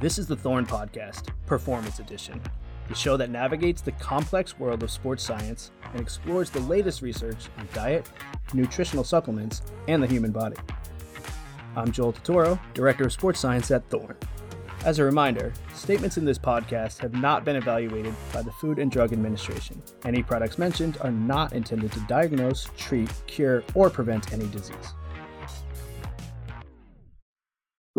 This is the Thorne Podcast, Performance Edition, the show that navigates the complex world of sports science and explores the latest research on diet, nutritional supplements, and the human body. I'm Joel Totoro, Director of Sports Science at Thorne. As a reminder, statements in this podcast have not been evaluated by the Food and Drug Administration. Any products mentioned are not intended to diagnose, treat, cure, or prevent any disease.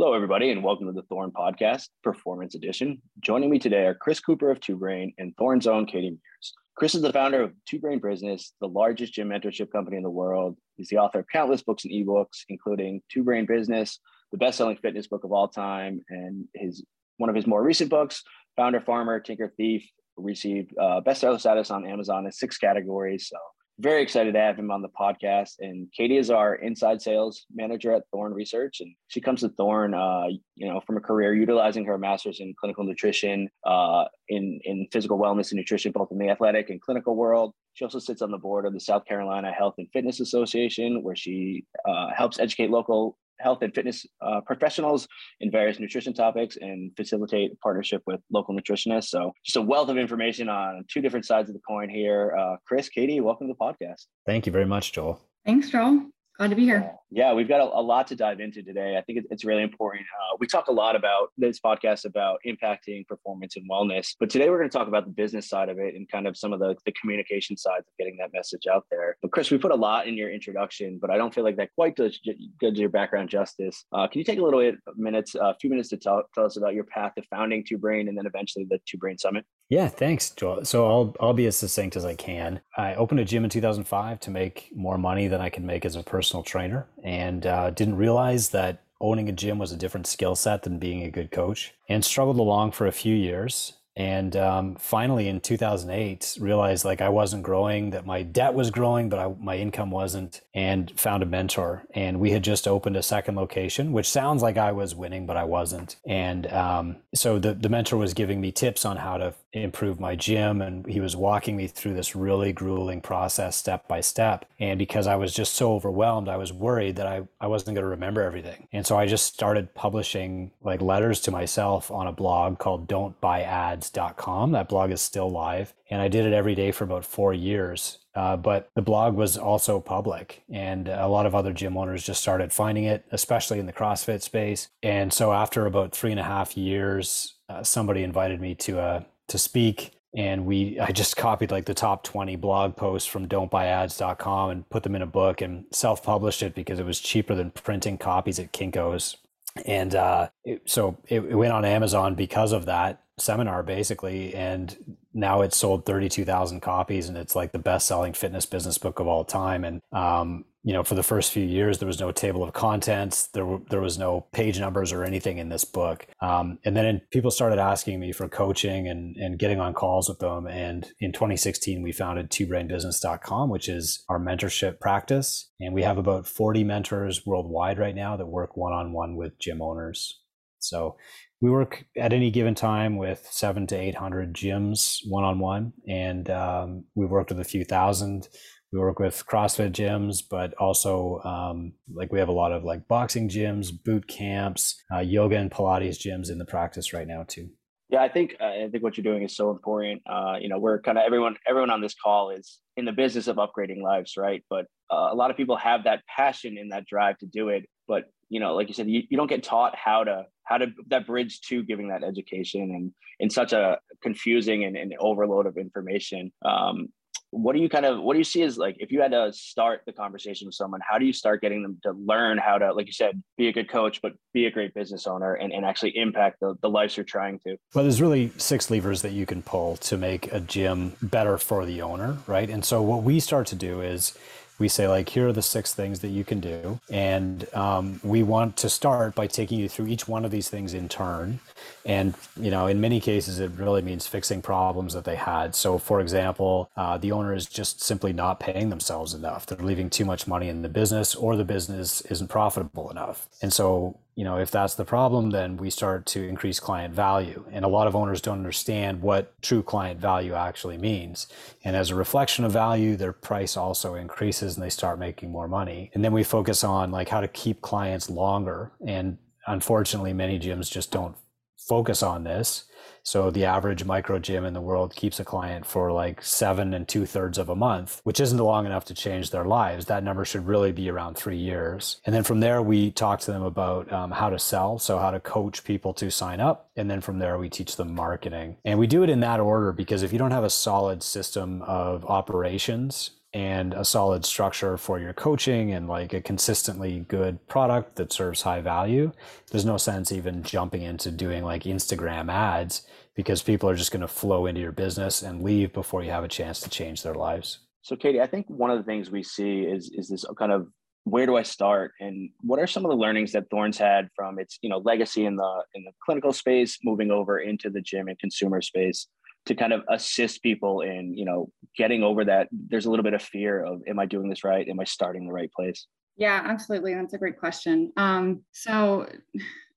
Hello, everybody, and welcome to the Thorne Podcast, Performance Edition. Joining me today are Chris Cooper of Two Brain and Thorne's own Katie Mears. Chris is the founder of Two Brain Business, the largest gym mentorship company in the world. He's the author of countless books and ebooks, including Two Brain Business, the best-selling fitness book of all time, and his one of his more recent books, Founder Farmer Tinker Thief, received uh, bestseller status on Amazon in six categories. So very excited to have him on the podcast. And Katie is our inside sales manager at Thorne Research, and she comes to Thorne, uh, you know, from a career utilizing her master's in clinical nutrition, uh, in in physical wellness and nutrition, both in the athletic and clinical world. She also sits on the board of the South Carolina Health and Fitness Association, where she uh, helps educate local health and fitness uh, professionals in various nutrition topics and facilitate partnership with local nutritionists. So, just a wealth of information on two different sides of the coin here. Uh, Chris, Katie, welcome to the podcast. Thank you very much, Joel. Thanks, Joel. Glad to be here. Yeah, we've got a, a lot to dive into today. I think it's really important. Uh, we talk a lot about this podcast about impacting performance and wellness, but today we're going to talk about the business side of it and kind of some of the, the communication sides of getting that message out there. But Chris, we put a lot in your introduction, but I don't feel like that quite does does your background justice. Uh, can you take a little bit minutes, a uh, few minutes to tell, tell us about your path to founding Two Brain and then eventually the Two Brain Summit? Yeah, thanks, Joel. So I'll I'll be as succinct as I can. I opened a gym in 2005 to make more money than I can make as a personal trainer and uh, didn't realize that owning a gym was a different skill set than being a good coach and struggled along for a few years and um, finally in 2008 realized like i wasn't growing that my debt was growing but I, my income wasn't and found a mentor. And we had just opened a second location which sounds like i was winning but i wasn't. And um, so the, the mentor was giving me tips on how to improve my gym and he was walking me through this really grueling process step by step. And because i was just so overwhelmed i was worried that i, I wasn't going to remember everything. And so i just started publishing like letters to myself on a blog called don't buy ads.com that blog is still live and i did it every day for about four years. Uh, but the blog was also public and a lot of other gym owners just started finding it especially in the crossfit space. And so after about three and a half years uh, somebody invited me to a to speak and we i just copied like the top 20 blog posts from don'tbuyads.com and put them in a book and self-published it because it was cheaper than printing copies at kinko's and uh, it, so it, it, went on amazon because of that seminar basically. And now it's sold 32,000 copies and it's like the best selling fitness business book of all time and um, you know, for the first few years, there was no table of contents. There, there was no page numbers or anything in this book. Um, and then in, people started asking me for coaching and, and getting on calls with them. And in 2016, we founded twobrainbusiness.com, which is our mentorship practice. And we have about 40 mentors worldwide right now that work one on one with gym owners. So we work at any given time with seven to 800 gyms one on one. And um, we've worked with a few thousand we work with CrossFit gyms, but also um, like we have a lot of like boxing gyms, boot camps, uh, yoga and Pilates gyms in the practice right now too. Yeah, I think uh, I think what you're doing is so important. Uh, you know, we're kind of everyone everyone on this call is in the business of upgrading lives, right? But uh, a lot of people have that passion and that drive to do it, but you know, like you said, you, you don't get taught how to how to that bridge to giving that education and in such a confusing and, and overload of information. Um, what do you kind of what do you see as like if you had to start the conversation with someone how do you start getting them to learn how to like you said be a good coach but be a great business owner and, and actually impact the, the lives you're trying to well there's really six levers that you can pull to make a gym better for the owner right and so what we start to do is we say like here are the six things that you can do. And um, we want to start by taking you through each one of these things in turn. And you know in many cases it really means fixing problems that they had. So for example uh, the owner is just simply not paying themselves enough. They're leaving too much money in the business or the business isn't profitable enough. And so you know if that's the problem then we start to increase client value. And a lot of owners don't understand what true client value actually means. And as a reflection of value their price also increases and they start making more money. And then we focus on like how to keep clients longer. And unfortunately many gyms just don't focus on this. So the average micro gym in the world keeps a client for like seven and two thirds of a month, which isn't long enough to change their lives. That number should really be around three years. And then from there, we talk to them about um, how to sell. So how to coach people to sign up. And then from there, we teach them marketing. And we do it in that order because if you don't have a solid system of operations, and a solid structure for your coaching and like a consistently good product that serves high value, there's no sense even jumping into doing like Instagram ads because people are just going to flow into your business and leave before you have a chance to change their lives. So Katie, I think one of the things we see is is this kind of where do I start and what are some of the learnings that Thorne's had from its you know legacy in the in the clinical space moving over into the gym and consumer space to kind of assist people in you know getting over that. There's a little bit of fear of am i doing this right? Am i starting the right place? Yeah absolutely. That's a great question. Um, so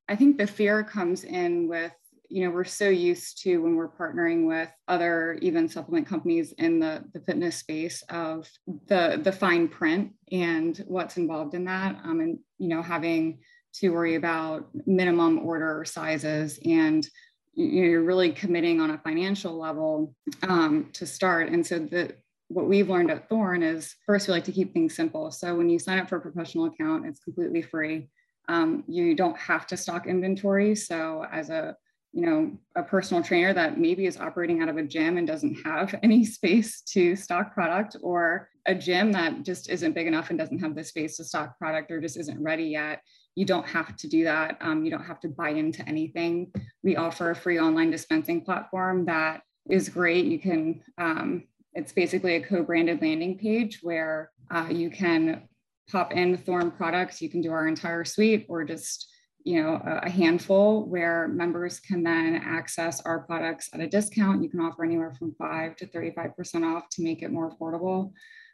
i think the fear comes in with you know we're so used to when we're partnering with other even supplement companies in the, the fitness space of the the fine print and what's involved in that um, and you know having to worry about minimum order sizes and you're really committing on a financial level um, to start. And so the what we've learned at Thorne is first we like to keep things simple. So when you sign up for a professional account, it's completely free. Um, you don't have to stock inventory. So as a you know a personal trainer that maybe is operating out of a gym and doesn't have any space to stock product or a gym that just isn't big enough and doesn't have the space to stock product or just isn't ready yet you don't have to do that. Um, you don't have to buy into anything. We offer a free online dispensing platform that is great. You can, um, it's basically a co branded landing page where uh, you can pop in Thorne products. You can do our entire suite or just you know a, handful where members can then access our products at a discount you can offer anywhere from 5 to 35% off to make it more affordable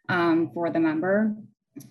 um, for the member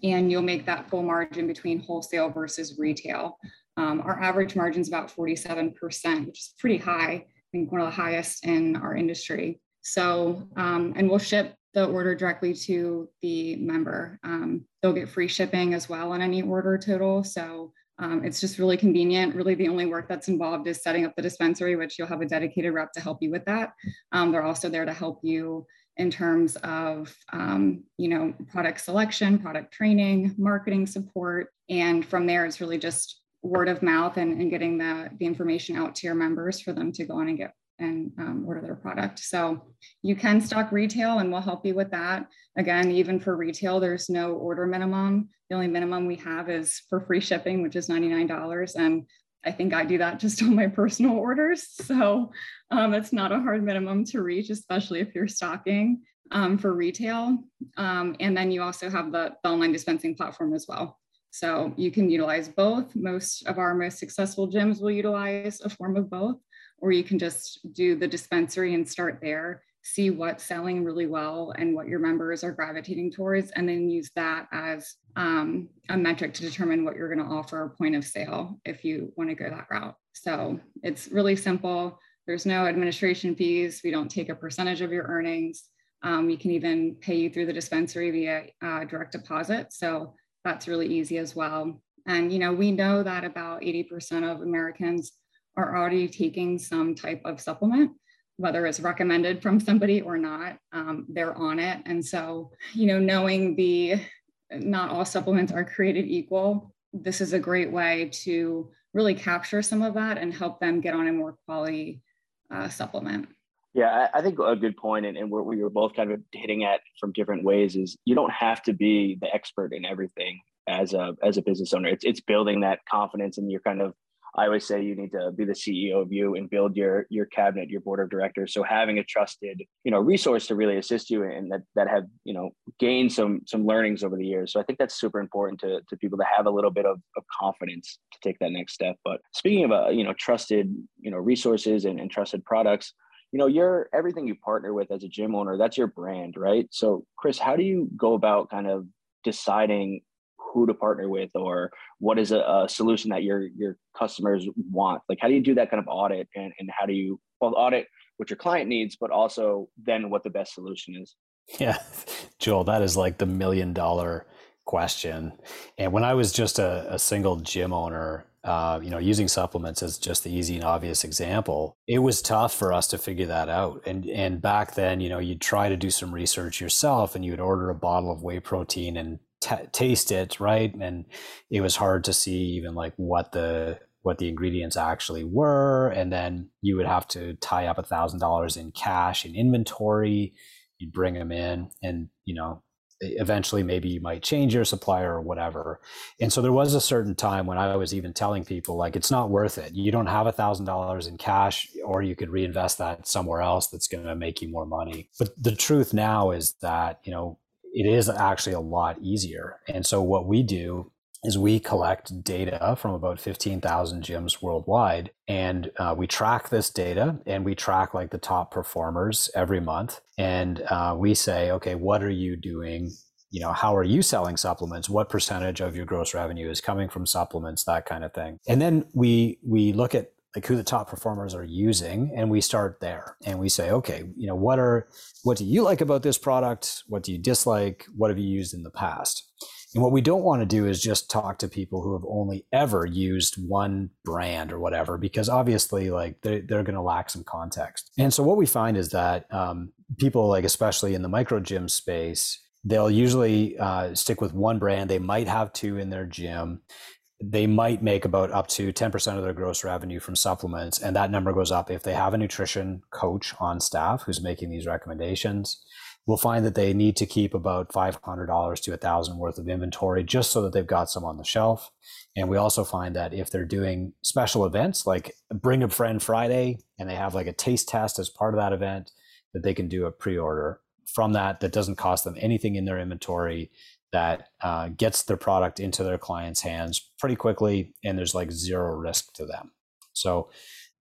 and you'll make that full margin between wholesale versus retail. Um, our average margin is about 47%, which is pretty high. I think one of the highest in our industry. So, um, and we'll ship the order directly to the member. Um, they'll get free shipping as well on any order total. So um, it's just really convenient. Really, the only work that's involved is setting up the dispensary, which you'll have a dedicated rep to help you with that. Um, they're also there to help you in terms of um, you know product selection product training marketing support. And from there it's really just word of mouth and, and getting the, the information out to your members for them to go on and get and um, order their product. So you can stock retail and we'll help you with that. Again even for retail there's no order minimum. The only minimum we have is for free shipping which is $99 and I think I do that just on my personal orders. So um, it's not a hard minimum to reach, especially if you're stocking um, for retail. Um, and then you also have the, the online dispensing platform as well. So you can utilize both. Most of our most successful gyms will utilize a form of both, or you can just do the dispensary and start there see what's selling really well and what your members are gravitating towards, and then use that as um, a metric to determine what you're going to offer point of sale if you want to go that route. So it's really simple. There's no administration fees. We don't take a percentage of your earnings. Um, we can even pay you through the dispensary via uh, direct deposit. So that's really easy as well. And you know, we know that about 80% of Americans are already taking some type of supplement whether it's recommended from somebody or not, um, they're on it. And so, you know, knowing the not all supplements are created equal, this is a great way to really capture some of that and help them get on a more quality uh, supplement. Yeah, I think a good point, and, and what we were both kind of hitting at from different ways is you don't have to be the expert in everything as a as a business owner. It's it's building that confidence and you're kind of I always say you need to be the CEO of you and build your your cabinet, your board of directors. So having a trusted, you know, resource to really assist you and that that have, you know, gained some some learnings over the years. So I think that's super important to, to people to have a little bit of, of confidence to take that next step. But speaking of uh, you know, trusted, you know, resources and, and trusted products, you know, you're everything you partner with as a gym owner, that's your brand, right? So Chris, how do you go about kind of deciding who to partner with or what is a, a, solution that your your customers want? Like how do you do that kind of audit and, and how do you both audit what your client needs but also then what the best solution is? Yeah. Joel that is like the million dollar question. And when i was just a, a single gym owner uh, you know, using supplements as just the easy and obvious example, it was tough for us to figure that out. And and back then, you know, you'd try to do some research yourself, and you would order a bottle of whey protein and t- taste it, right? And it was hard to see even like what the what the ingredients actually were, and then you would have to tie up a thousand dollars in cash in inventory. You'd bring them in, and you know eventually maybe you might change your supplier or whatever and so there was a certain time when i was even telling people like it's not worth it you don't have a thousand dollars in cash or you could reinvest that somewhere else that's going to make you more money but the truth now is that you know it is actually a lot easier. And so what we do is we collect data from about 15,000 gyms worldwide and uh, we track this data and we track like the top performers every month. And uh, we say okay what are you doing? You know how are you selling supplements? What percentage of your gross revenue is coming from supplements? That kind of thing. And then we we look at like who the top performers are using and we start there and we say okay you know what are what do you like about this product what do you dislike what have you used in the past and what we don't want to do is just talk to people who have only ever used one brand or whatever, because obviously, like they're, they're going to lack some context. And so what we find is that um, people, like especially in the micro gym space, they'll usually uh, stick with one brand. They might have two in their gym. They might make about up to 10% of their gross revenue from supplements. And that number goes up if they have a nutrition coach on staff who's making these recommendations We'll find that they need to keep about $500 to 1000 worth of inventory just so that they've got some on the shelf and we also find that if they're doing special events like bring a friend friday and they have like a taste test as part of that event that they can do a pre-order from that that doesn't cost them anything in their inventory that uh, gets their product into their clients hands pretty quickly and there's like zero risk to them so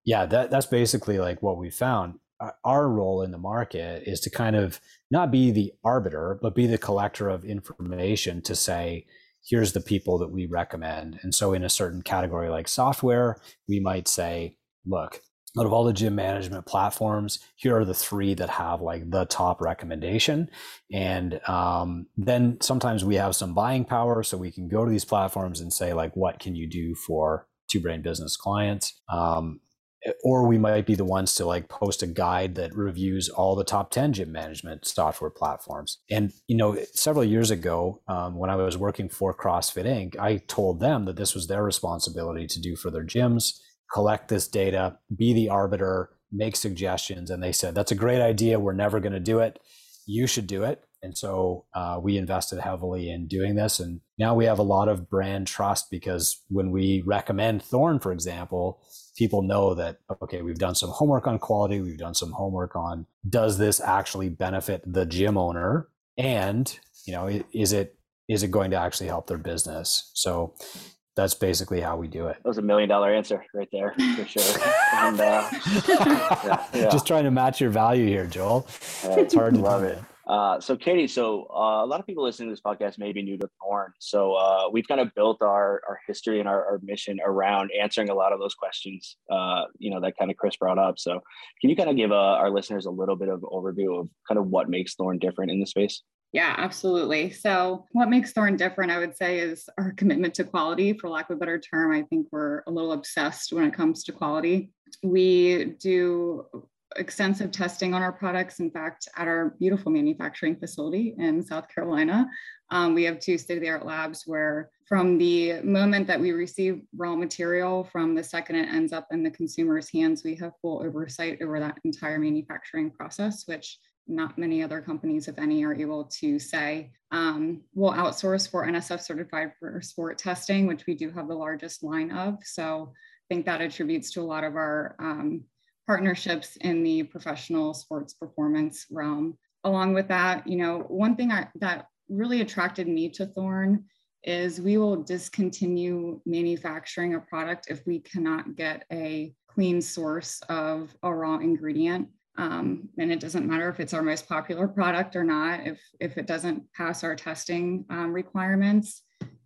yeah that, that's basically like what we found our role in the market is to kind of not be the arbiter, but be the collector of information to say, here's the people that we recommend. And so, in a certain category like software, we might say, look, out of all the gym management platforms, here are the three that have like the top recommendation. And um, then sometimes we have some buying power, so we can go to these platforms and say, like, what can you do for two brain business clients? Um, or we might be the ones to like post a guide that reviews all the top 10 gym management software platforms and you know several years ago um, when i was working for crossfit inc i told them that this was their responsibility to do for their gyms collect this data be the arbiter make suggestions and they said that's a great idea. We're never going to do it. You should do it. And so uh, we invested heavily in doing this and now we have a lot of brand trust because when we recommend Thorne, for example people know that okay we've done some homework on quality we've done some homework on does this actually benefit the gym owner? And you know is it is it going to actually help their business? So that's basically how we do it. That was a million dollar answer right there for sure. and, uh, yeah, yeah. Just trying to match your value here, Joel. it's hard to love it. Uh, so Katie, so uh, a lot of people listening to this podcast may be new to Thorne. So uh, we've kind of built our, our history and our, our mission around answering a lot of those questions, uh, you know, that kind of Chris brought up. So can you kind of give uh, our listeners a little bit of overview of kind of what makes Thorne different in the space? Yeah, absolutely. So, what makes Thorne different, I would say, is our commitment to quality. For lack of a better term, I think we're a little obsessed when it comes to quality. We do extensive testing on our products. In fact, at our beautiful manufacturing facility in South Carolina, um, we have two state of the art labs where, from the moment that we receive raw material, from the second it ends up in the consumer's hands, we have full oversight over that entire manufacturing process, which not many other companies, if any, are able to say. Um, we'll outsource for NSF certified for sport testing, which we do have the largest line of. So I think that attributes to a lot of our um, partnerships in the professional sports performance realm. Along with that, you know, one thing I, that really attracted me to Thorne is we will discontinue manufacturing a product if we cannot get a clean source of a raw ingredient. Um, and it doesn't matter if it's our most popular product or not. If if it doesn't pass our testing um, requirements,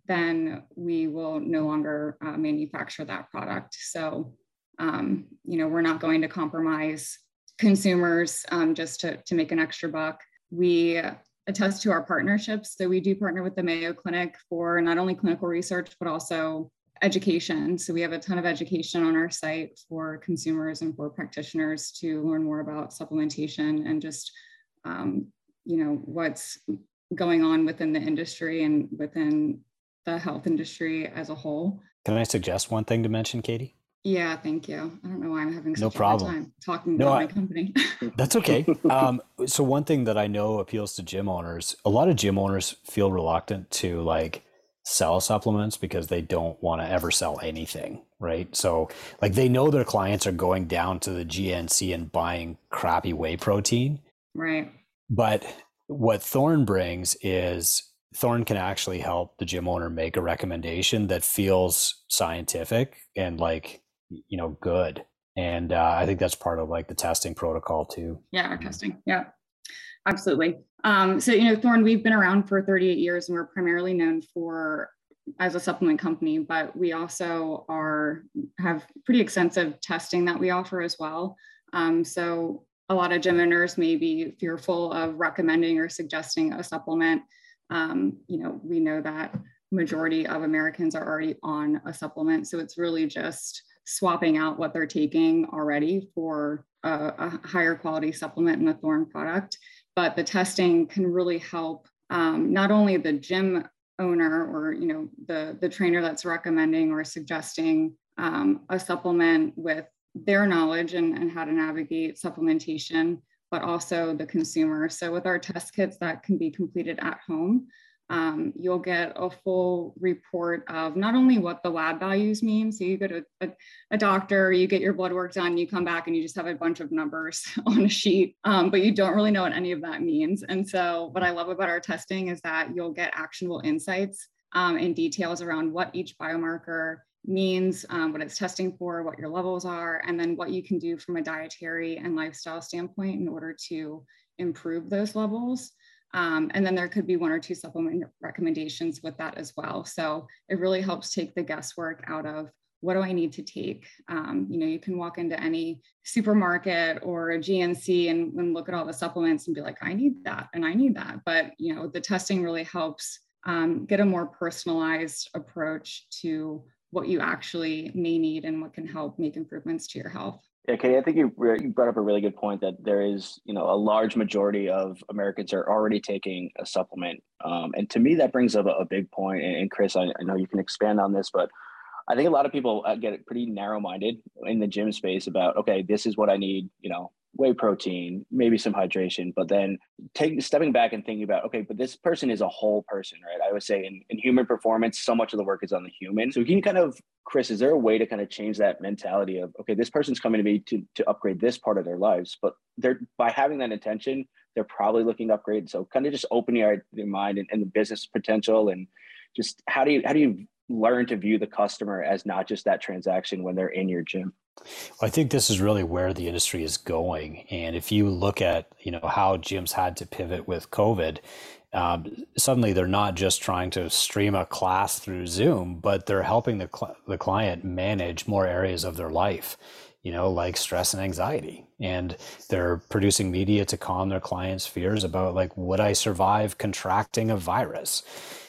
then we will no longer uh, manufacture that product. So um, you know, we're not going to compromise consumers um, just to, to make an extra buck. We attest to our partnerships. So we do partner with the Mayo Clinic for not only clinical research, but also education. So we have a ton of education on our site for consumers and for practitioners to learn more about supplementation and just, um, you know, what's going on within the industry and within the health industry as a whole. Can I suggest one thing to mention, Katie? Yeah, thank you. I don't know why I'm having such no a problem. hard time talking no, about I, my company. that's okay. Um, so one thing that I know appeals to gym owners, a lot of gym owners feel reluctant to like sell supplements because they don't want to ever sell anything, right? So like they know their clients are going down to the GNC and buying crappy whey protein. Right. But what Thorne brings is Thorne can actually help the gym owner make a recommendation that feels scientific and like you know good and uh, i think that's part of like the testing protocol too yeah our testing yeah absolutely. Um, so you know thorne we've been around for 38 years and we're primarily known for as a supplement company but we also are have pretty extensive testing that we offer as well. Um, so a lot of gym owners may be fearful of recommending or suggesting a supplement. Um, you know we know that majority of americans are already on a supplement so it's really just swapping out what they're taking already for a, a higher quality supplement in the thorne product. But the testing can really help um, not only the gym owner or you know the the trainer that's recommending or suggesting um, a supplement with their knowledge and, and how to navigate supplementation, but also the consumer. So with our test kits that can be completed at home, um, you'll get a full report of not only what the lab values mean. So you go to a, a, doctor, you get your blood work done, you come back and you just have a bunch of numbers on a sheet, um, but you don't really know what any of that means. And so what I love about our testing is that you'll get actionable insights um, and details around what each biomarker means, um, what it's testing for, what your levels are, and then what you can do from a dietary and lifestyle standpoint in order to improve those levels. Um, and then there could be one or two supplement recommendations with that as well. So it really helps take the guesswork out of what do I need to take? Um, you know, you can walk into any supermarket or a GNC and, and, look at all the supplements and be like, I need that and I need that. But you know, the testing really helps um, get a more personalized approach to what you actually may need and what can help make improvements to your health. Yeah, Katie, I think you, you brought up a really good point that there is, you know, a large majority of Americans are already taking a supplement. Um, and to me, that brings up a, a big point. And, Chris, I, I, know you can expand on this, but I think a lot of people uh, get pretty narrow minded in the gym space about, okay, this is what I need, you know, whey protein, maybe some hydration, but then taking stepping back and thinking about, okay, but this person is a whole person, right? I would say in, in human performance, so much of the work is on the human. So can you kind of, Chris, is there a way to kind of change that mentality of, okay, this person's coming to me to, to upgrade this part of their lives, but they're by having that intention, they're probably looking to upgrade. So kind of just open your, your mind and, and the business potential and just how do you, how do you learn to view the customer as not just that transaction when they're in your gym? I think this is really where the industry is going. And if you look at, you know, how gyms had to pivot with COVID, um, suddenly they're not just trying to stream a class through Zoom, but they're helping the, cl- the client manage more areas of their life, you know, like stress and anxiety. And they're producing media to calm their clients' fears about, like, would I survive contracting a virus?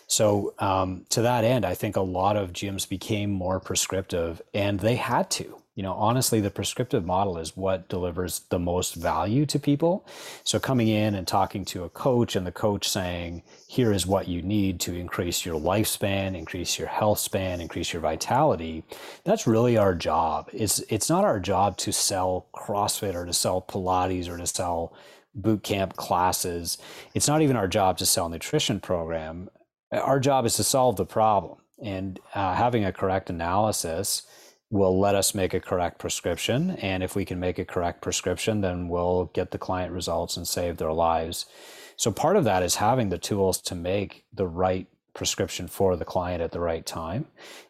So, um, to that end, I think a lot of gyms became more prescriptive and they had to you know honestly the prescriptive model is what delivers the most value to people. So coming in and talking to a coach and the coach saying here is what you need to increase your lifespan increase your health span increase your vitality that's really our job. It's it's not our job to sell crossfit or to sell pilates or to sell boot camp classes. It's not even our job to sell nutrition program. Our job is to solve the problem. And uh, having a correct analysis will let us make a correct prescription. And if we can make a correct prescription, then we'll get the client results and save their lives. So part of that is having the tools to make the right prescription for the client at the right time.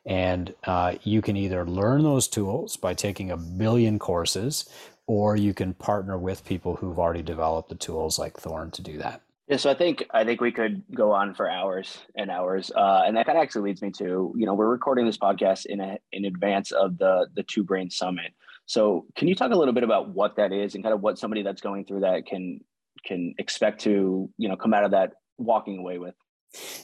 And uh, you can either learn those tools by taking a billion courses, or you can partner with people who've already developed the tools like Thorne to do that. Yeah, so I think I think we could go on for hours and hours, uh, and that kind of actually leads me to you know we're recording this podcast in a, in advance of the the Two Brain Summit. So can you talk a little bit about what that is and kind of what somebody that's going through that can can expect to you know come out of that walking away with?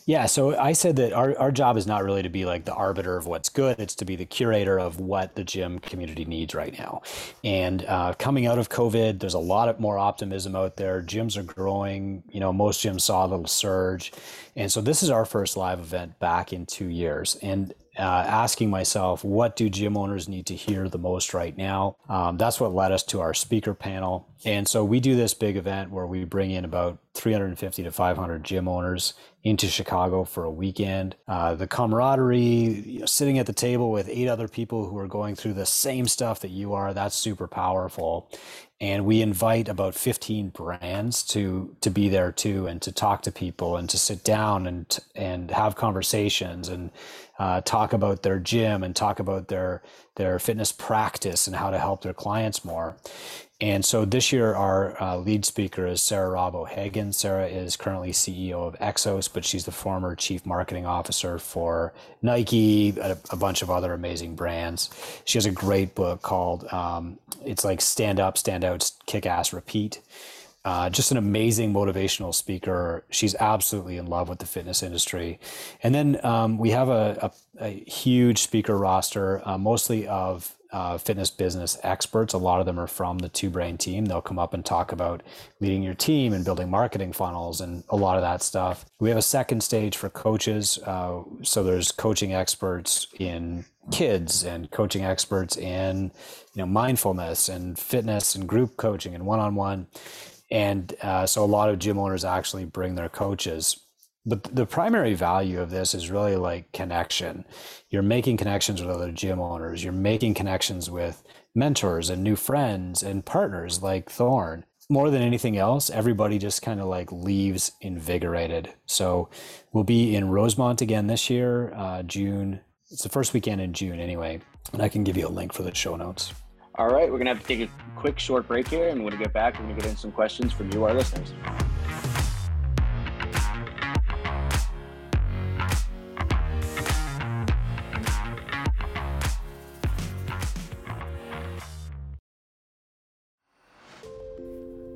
Yeah, so I said that our, our job is not really to be like the arbiter of what's good. It's to be the curator of what the gym community needs right now. And uh, coming out of COVID, there's a lot of more optimism out there. Gyms are growing. You know, most gyms saw a little surge. And so this is our first live event back in two years. And uh, asking myself, what do gym owners need to hear the most right now? Um, that's what led us to our speaker panel. And so we do this big event where we bring in about 350 to 500 gym owners into Chicago for a weekend. Uh, the camaraderie, you know, sitting at the table with eight other people who are going through the same stuff that you are, that's super powerful and we invite about 15 brands to to be there too and to talk to people and to sit down and and have conversations and uh, talk about their gym and talk about their their fitness practice and how to help their clients more. And so this year, our uh, lead speaker is Sarah Robb O'Hagan. Sarah is currently CEO of Exos, but she's the former chief marketing officer for Nike, a, a bunch of other amazing brands. She has a great book called um, "It's like Stand Up, Stand Out, Kick Ass, Repeat." Uh, just an amazing motivational speaker. She's absolutely in love with the fitness industry. And then um, we have a, a, a, huge speaker roster, uh, mostly of uh, fitness business experts. A lot of them are from the Two Brain team. They'll come up and talk about leading your team and building marketing funnels and a lot of that stuff. We have a second stage for coaches. Uh, so there's coaching experts in kids and coaching experts in you know mindfulness and fitness and group coaching and one-on-one and uh, so a lot of gym owners actually bring their coaches. But the primary value of this is really like connection. You're making connections with other gym owners. You're making connections with mentors and new friends and partners like Thorne. More than anything else, everybody just kind of like leaves invigorated. So we'll be in Rosemont again this year, uh, June. It's the first weekend in June anyway. And I can give you a link for the show notes. All right, we're going to have to take a quick short break here. And when we get back, we're going to get in some questions from you, our listeners.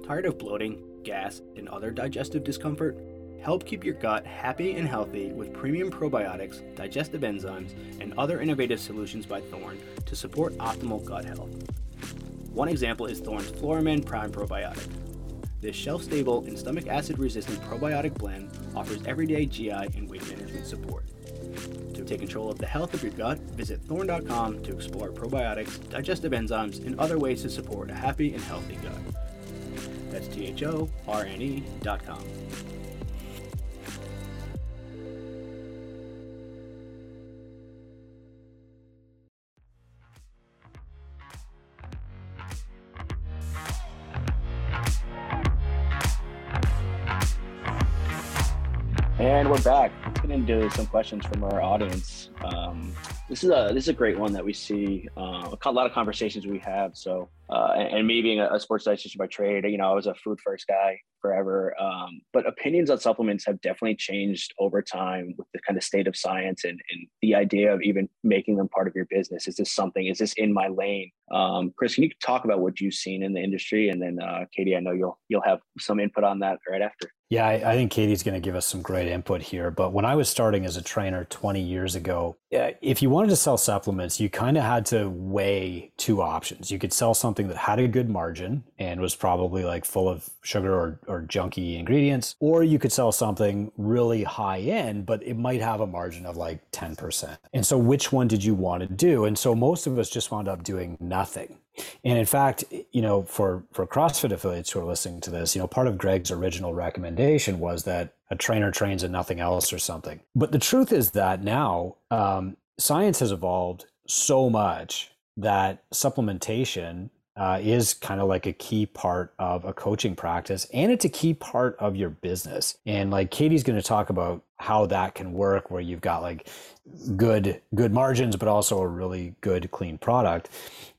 Tired of bloating, gas, and other digestive discomfort? Help keep your gut happy and healthy with premium probiotics, digestive enzymes, and other innovative solutions by Thorne to support optimal gut health. One example is Thorne's FloraMend Prime Probiotic. This shelf stable and stomach acid resistant probiotic blend offers everyday GI and weight management support. To take control of the health of your gut, visit thorne.com to explore probiotics, digestive enzymes, and other ways to support a happy and healthy gut. That's T H O R N E.com. back. Get into some questions from our audience. Um, this is a this is a great one that we see uh, a lot of conversations we have. So, uh, and, and, me being a, a sports dietitian by trade, you know, I was a food first guy forever. Um, but opinions on supplements have definitely changed over time with the kind of state of science and, and the idea of even making them part of your business. Is this something? Is this in my lane? Um, Chris, can you talk about what you've seen in the industry, and then uh, Katie, I know you'll you'll have some input on that right after. Yeah, I, I think Katie's going to give us some great input here. But when I was starting as a trainer 20 years ago, if you wanted to sell supplements, you kind of had to weigh two options. You could sell something that had a good margin and was probably like full of sugar or, or junky ingredients, or you could sell something really high end, but it might have a margin of like 10%. And so, which one did you want to do? And so, most of us just wound up doing nothing. And in fact, you know, for for CrossFit affiliates who are listening to this, you know, part of Greg's original recommendation was that a trainer trains and nothing else or something. But the truth is that now um, science has evolved so much that supplementation uh, is kind of like a key part of a coaching practice and it's a key part of your business and like katie's going to talk about how that can work where you've got like good good margins but also a really good clean product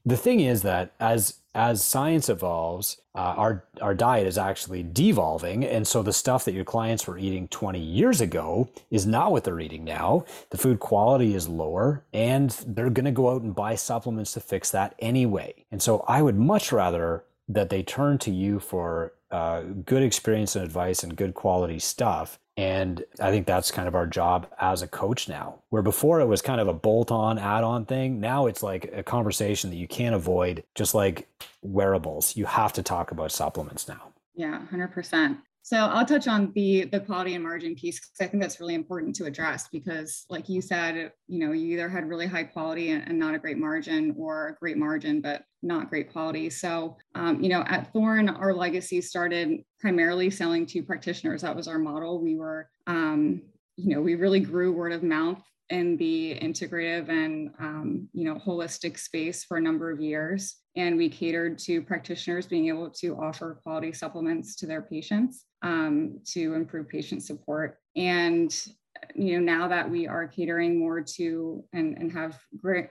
the thing is that as as science evolves, uh, our our diet is actually devolving, and so the stuff that your clients were eating 20 years ago is not what they're eating now. The food quality is lower, and they're going to go out and buy supplements to fix that anyway. And so I would much rather that they turn to you for uh, good experience and advice and good quality stuff And I think that's kind of our job as a coach now. Where before it was kind of a bolt on, add on thing. Now it's like a conversation that you can't avoid, just like wearables. You have to talk about supplements now. Yeah, 100%. So I'll touch on the the quality and margin piece because I think that's really important to address because, like you said, you know, you either had really high quality and, and not a great margin, or a great margin but not great quality. So, um, you know, at Thorne, our legacy started primarily selling to practitioners. That was our model. We were, um, you know, we really grew word of mouth in the integrative and um, you know holistic space for a number of years. And we catered to practitioners being able to offer quality supplements to their patients um, to improve patient support. And you know now that we are catering more to and, and have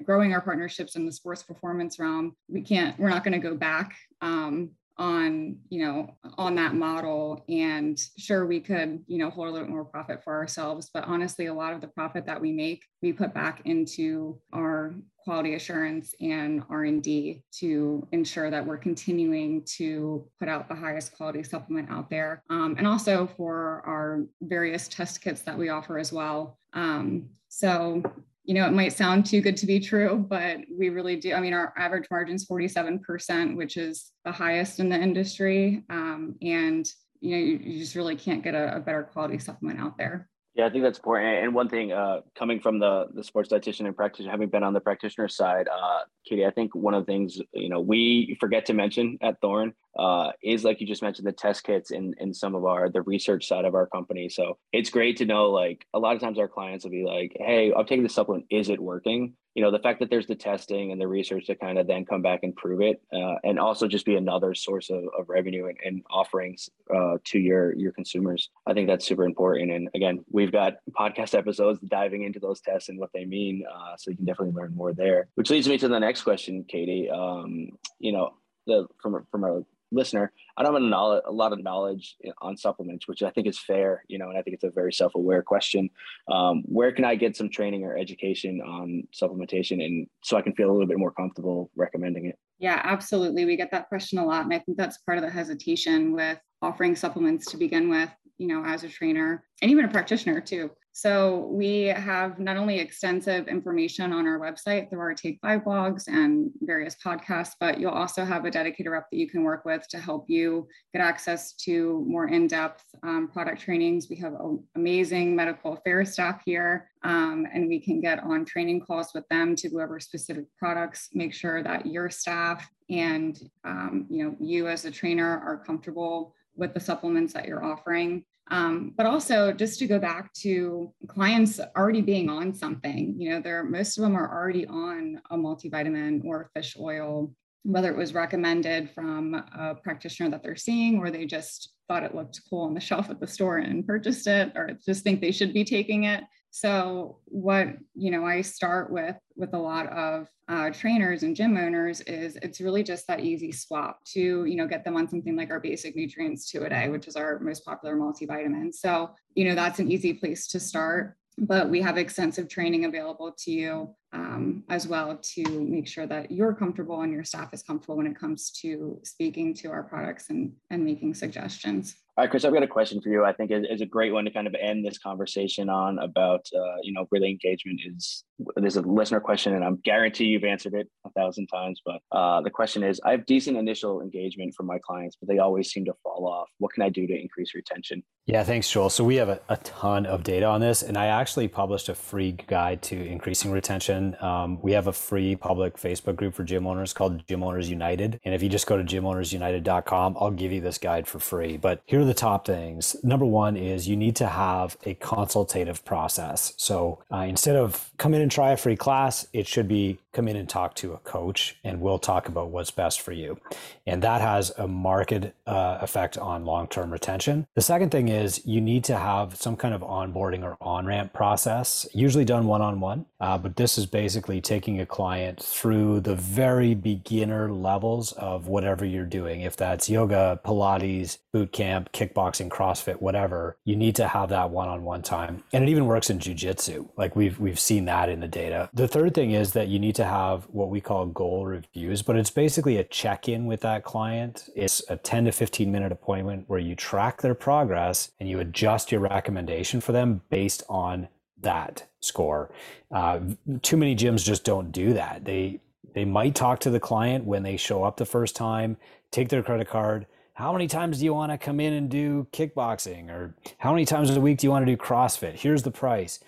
growing our partnerships in the sports performance realm we can't we're not going to go back um, on you know on that model. And sure we could you know hold a little more profit for ourselves but honestly a lot of the profit that we make we put back into our quality assurance and r&d to ensure that we're continuing to put out the highest quality supplement out there. Um, and also for our various test kits that we offer as well. Um, so you know, it might sound too good to be true, but we really do. I mean, our average margin is 47%, which is the highest in the industry. Um, and, you know, you, you, just really can't get a, a better quality supplement out there. Yeah, I think that's important. And one thing, uh, coming from the the sports dietitian and practitioner, having been on the practitioner side, uh, Katie, I think one of the things you know we forget to mention at Thorne uh, is like you just mentioned the test kits in in some of our the research side of our company. So it's great to know like a lot of times our clients will be like, "Hey, I'm taking the supplement. Is it working?" you know the fact that there's the testing and the research to kind of then come back and prove it uh, and also just be another source of, of revenue and, and offerings uh, to your your consumers i think that's super important and again we've got podcast episodes diving into those tests and what they mean uh, so you can definitely learn more there which leads me to the next question katie um, you know the from from a listener, I don't have a, knowledge, a lot of knowledge on supplements, which I think is fair, you know, and I think it's a very self-aware question. Um, where can I get some training or education on supplementation, and so I can feel a little bit more comfortable recommending it? Yeah, absolutely. We get that question a lot, and I think that's part of the hesitation with offering supplements to begin with. You know, as a trainer and even a practitioner too. So we have not only extensive information on our website through our Take Five blogs and various podcasts, but you'll also have a dedicated rep that you can work with to help you get access to more in-depth um, product trainings. We have amazing medical affairs staff here, um, and we can get on training calls with them to go over specific products, make sure that your staff and um, you know you as a trainer are comfortable with the supplements that you're offering um, but also just to go back to clients already being on something, you know, there most of them are already on a multivitamin or fish oil, whether it was recommended from a practitioner that they're seeing or they just thought it looked cool on the shelf at the store and purchased it or just think they should be taking it. So what you know, I start with with a lot of uh, trainers and gym owners is it's really just that easy swap to you know get them on something like our basic nutrients two a day, which is our most popular multivitamin. So you know that's an easy place to start. But we have extensive training available to you um, as well to make sure that you're comfortable and your staff is comfortable when it comes to speaking to our products and, and making suggestions. All right, Chris, I've got a question for you. I think is, is a great one to kind of end this conversation on about, uh, you know, really engagement is, there's a listener question and I'm guarantee you've answered it thousand times, but uh, the question is, I have decent initial engagement from my clients, but they always seem to fall off. What can I do to increase retention? Yeah, thanks, Joel. So we have a, a ton of data on this and I actually published a free guide to increasing retention. Um, we have a free public Facebook group for gym owners called Gym Owners United. And if you just go to gymownersunited.com, I'll give you this guide for free. But here are the top things. Number one is you need to have a consultative process. So uh, instead of come in and try a free class, it should be come in and talk to a coach and we'll talk about what's best for you. And that has a marked uh, effect on long term retention. The second thing is you need to have some kind of onboarding or on ramp process, usually done one on one. But this is basically taking a client through the very beginner levels of whatever you're doing. If that's yoga, Pilates, boot camp, kickboxing, CrossFit, whatever, you need to have that one on one time. And it even works in jujitsu. Like we've, we've seen that in the data. The third thing is that you need to to have what we call goal reviews, but it's basically a check in with that client. It's a 10 to 15 minute appointment where you track their progress and you adjust your recommendation for them based on that score. Uh, too many gyms just don't do that. They they might talk to the client when they show up the first time, take their credit card. How many times do you want to come in and do kickboxing? Or how many times a week do you want to do CrossFit? Here's the price.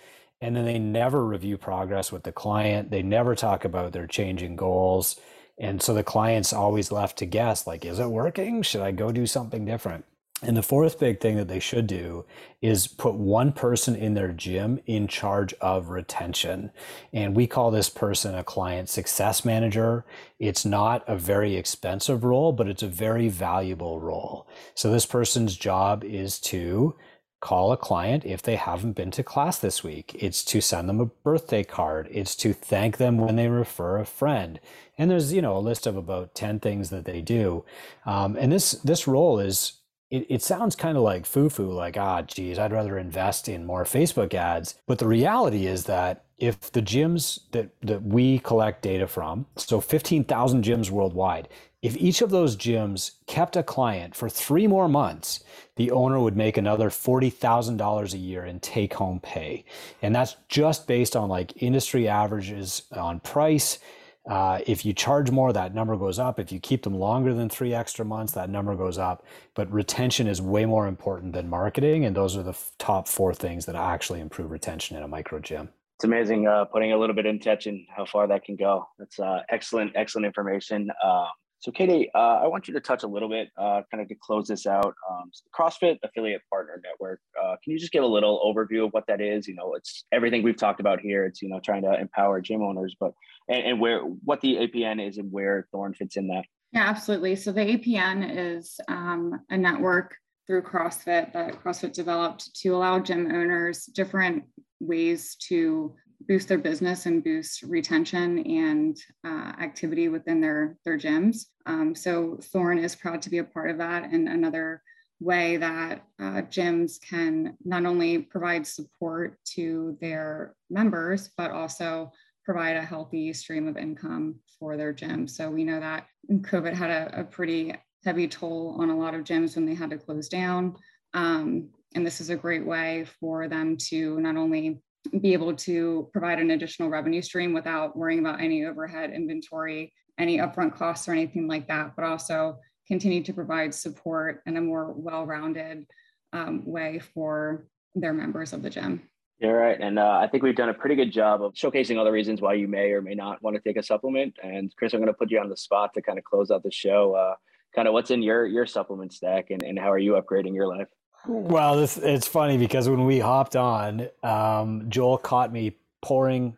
And then they never review progress with the client. They never talk about their changing goals. And so the client's always left to guess like, is it working? Should I go do something different? And the fourth big thing that they should do is put one person in their gym in charge of retention. And we call this person a client success manager. It's not a very expensive role, but it's a very valuable role. So this person's job is to call a client if they haven't been to class this week. It's to send them a birthday card. It's to thank them when they refer a friend. And there's, you know, a list of about 10 things that they do. Um, and this, this role is it, it sounds kind of like foo-foo, like, ah, geez, I'd rather invest in more Facebook ads. But the reality is that if the gyms that, that we collect data from, so 15,000 gyms worldwide, if each of those gyms kept a client for three more months, the owner would make another $40,000 a year in take home pay. And that's just based on like industry averages on price uh, if you charge more, that number goes up. If you keep them longer than three extra months, that number goes up. But retention is way more important than marketing. And those are the f- top four things that actually improve retention in a micro gym. It's amazing uh, putting a little bit in touch and how far that can go. That's uh, excellent, excellent information. Um, so, Katie, uh, I want you to touch a little bit, uh, kind of to close this out. Um, so CrossFit Affiliate Partner Network. Uh, can you just give a little overview of what that is? You know, it's everything we've talked about here. It's you know trying to empower gym owners, but and, and where what the APN is and where Thorne fits in that. Yeah, absolutely. So the APN is um, a network through CrossFit that CrossFit developed to allow gym owners different ways to boost their business and boost retention and uh, activity within their their gyms. Um, so Thorne is proud to be a part of that. And another way that uh, gyms can not only provide support to their members, but also provide a healthy stream of income for their gym. So we know that COVID had a, a pretty heavy toll on a lot of gyms when they had to close down. Um, and this is a great way for them to not only be able to provide an additional revenue stream without worrying about any overhead inventory, any upfront costs or anything like that, but also continue to provide support in a more well-rounded um, way for their members of the gym. Yeah, right. And uh, I think we've done a pretty good job of showcasing all the reasons why you may or may not want to take a supplement. And Chris, I'm going to put you on the spot to kind of close out the show. Uh, kind of what's in your your supplement stack and, and how are you upgrading your life? Well, this, it's funny because when we hopped on, um, Joel caught me pouring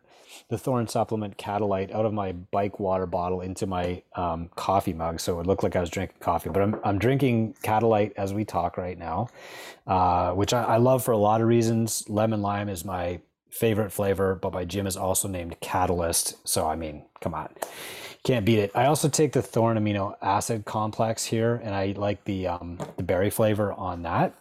the Thorne supplement Catalyte out of my bike water bottle into my um, coffee mug, so it looked like I was drinking coffee. But I'm I'm drinking Catalyte as we talk right now, uh, which I, I love for a lot of reasons. Lemon lime is my favorite flavor, but my gym is also named Catalyst. So I mean, come on, can't beat it. I also take the Thorne amino acid complex here, and I like the um, the berry flavor on that.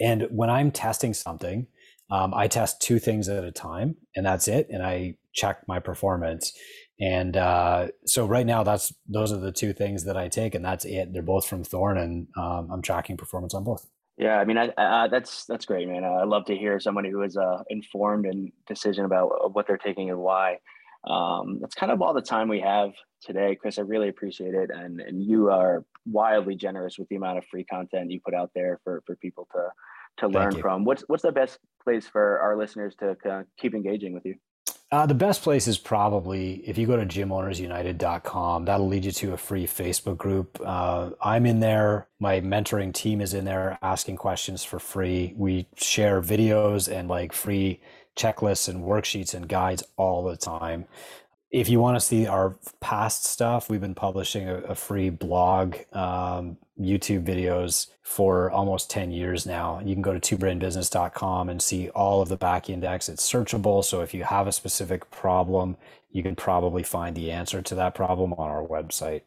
And when I'm testing something, um, I test two things at a time, and that's it. And I check my performance. And uh, so right now, that's those are the two things that I take, and that's it. They're both from Thorne, and um, I'm tracking performance on both. Yeah, I mean, I, uh, that's that's great, man. I love to hear somebody who is uh, informed and decision about what they're taking and why. Um, that's kind of all the time we have today, Chris. I really appreciate it, and and you are wildly generous with the amount of free content you put out there for for people to to learn from. What's what's the best place for our listeners to uh, keep engaging with you? Uh, the best place is probably if you go to gymownersunited.com, that'll lead you to a free Facebook group. Uh, I'm in there. My mentoring team is in there asking questions for free. We share videos and like free checklists and worksheets and guides all the time if you want to see our past stuff, we've been publishing a, a free blog, um, YouTube videos for almost 10 years now. You can go to twobrainbusiness.com and see all of the back index. It's searchable. So if you have a specific problem, you can probably find the answer to that problem on our website.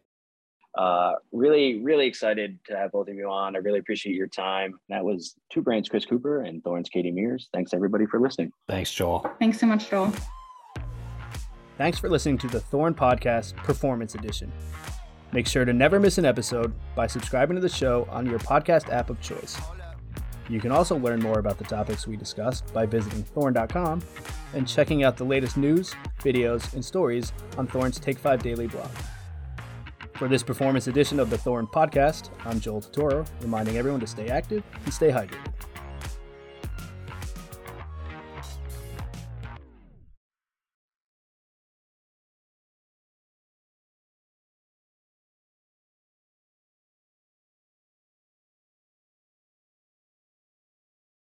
Uh, really, really excited to have both of you on. I really appreciate your time. That was Two Brains Chris Cooper and Thorne's Katie Mears. Thanks everybody for listening. Thanks, Joel. Thanks so much, Joel. Thanks for listening to the Thorne Podcast Performance Edition. Make sure to never miss an episode by subscribing to the show on your podcast app of choice. You can also learn more about the topics we discussed by visiting thorne.com and checking out the latest news, videos, and stories on Thorne's Take 5 Daily blog. For this performance edition of the Thorne podcast, I'm Joel Totaro, reminding everyone to stay active and stay hydrated.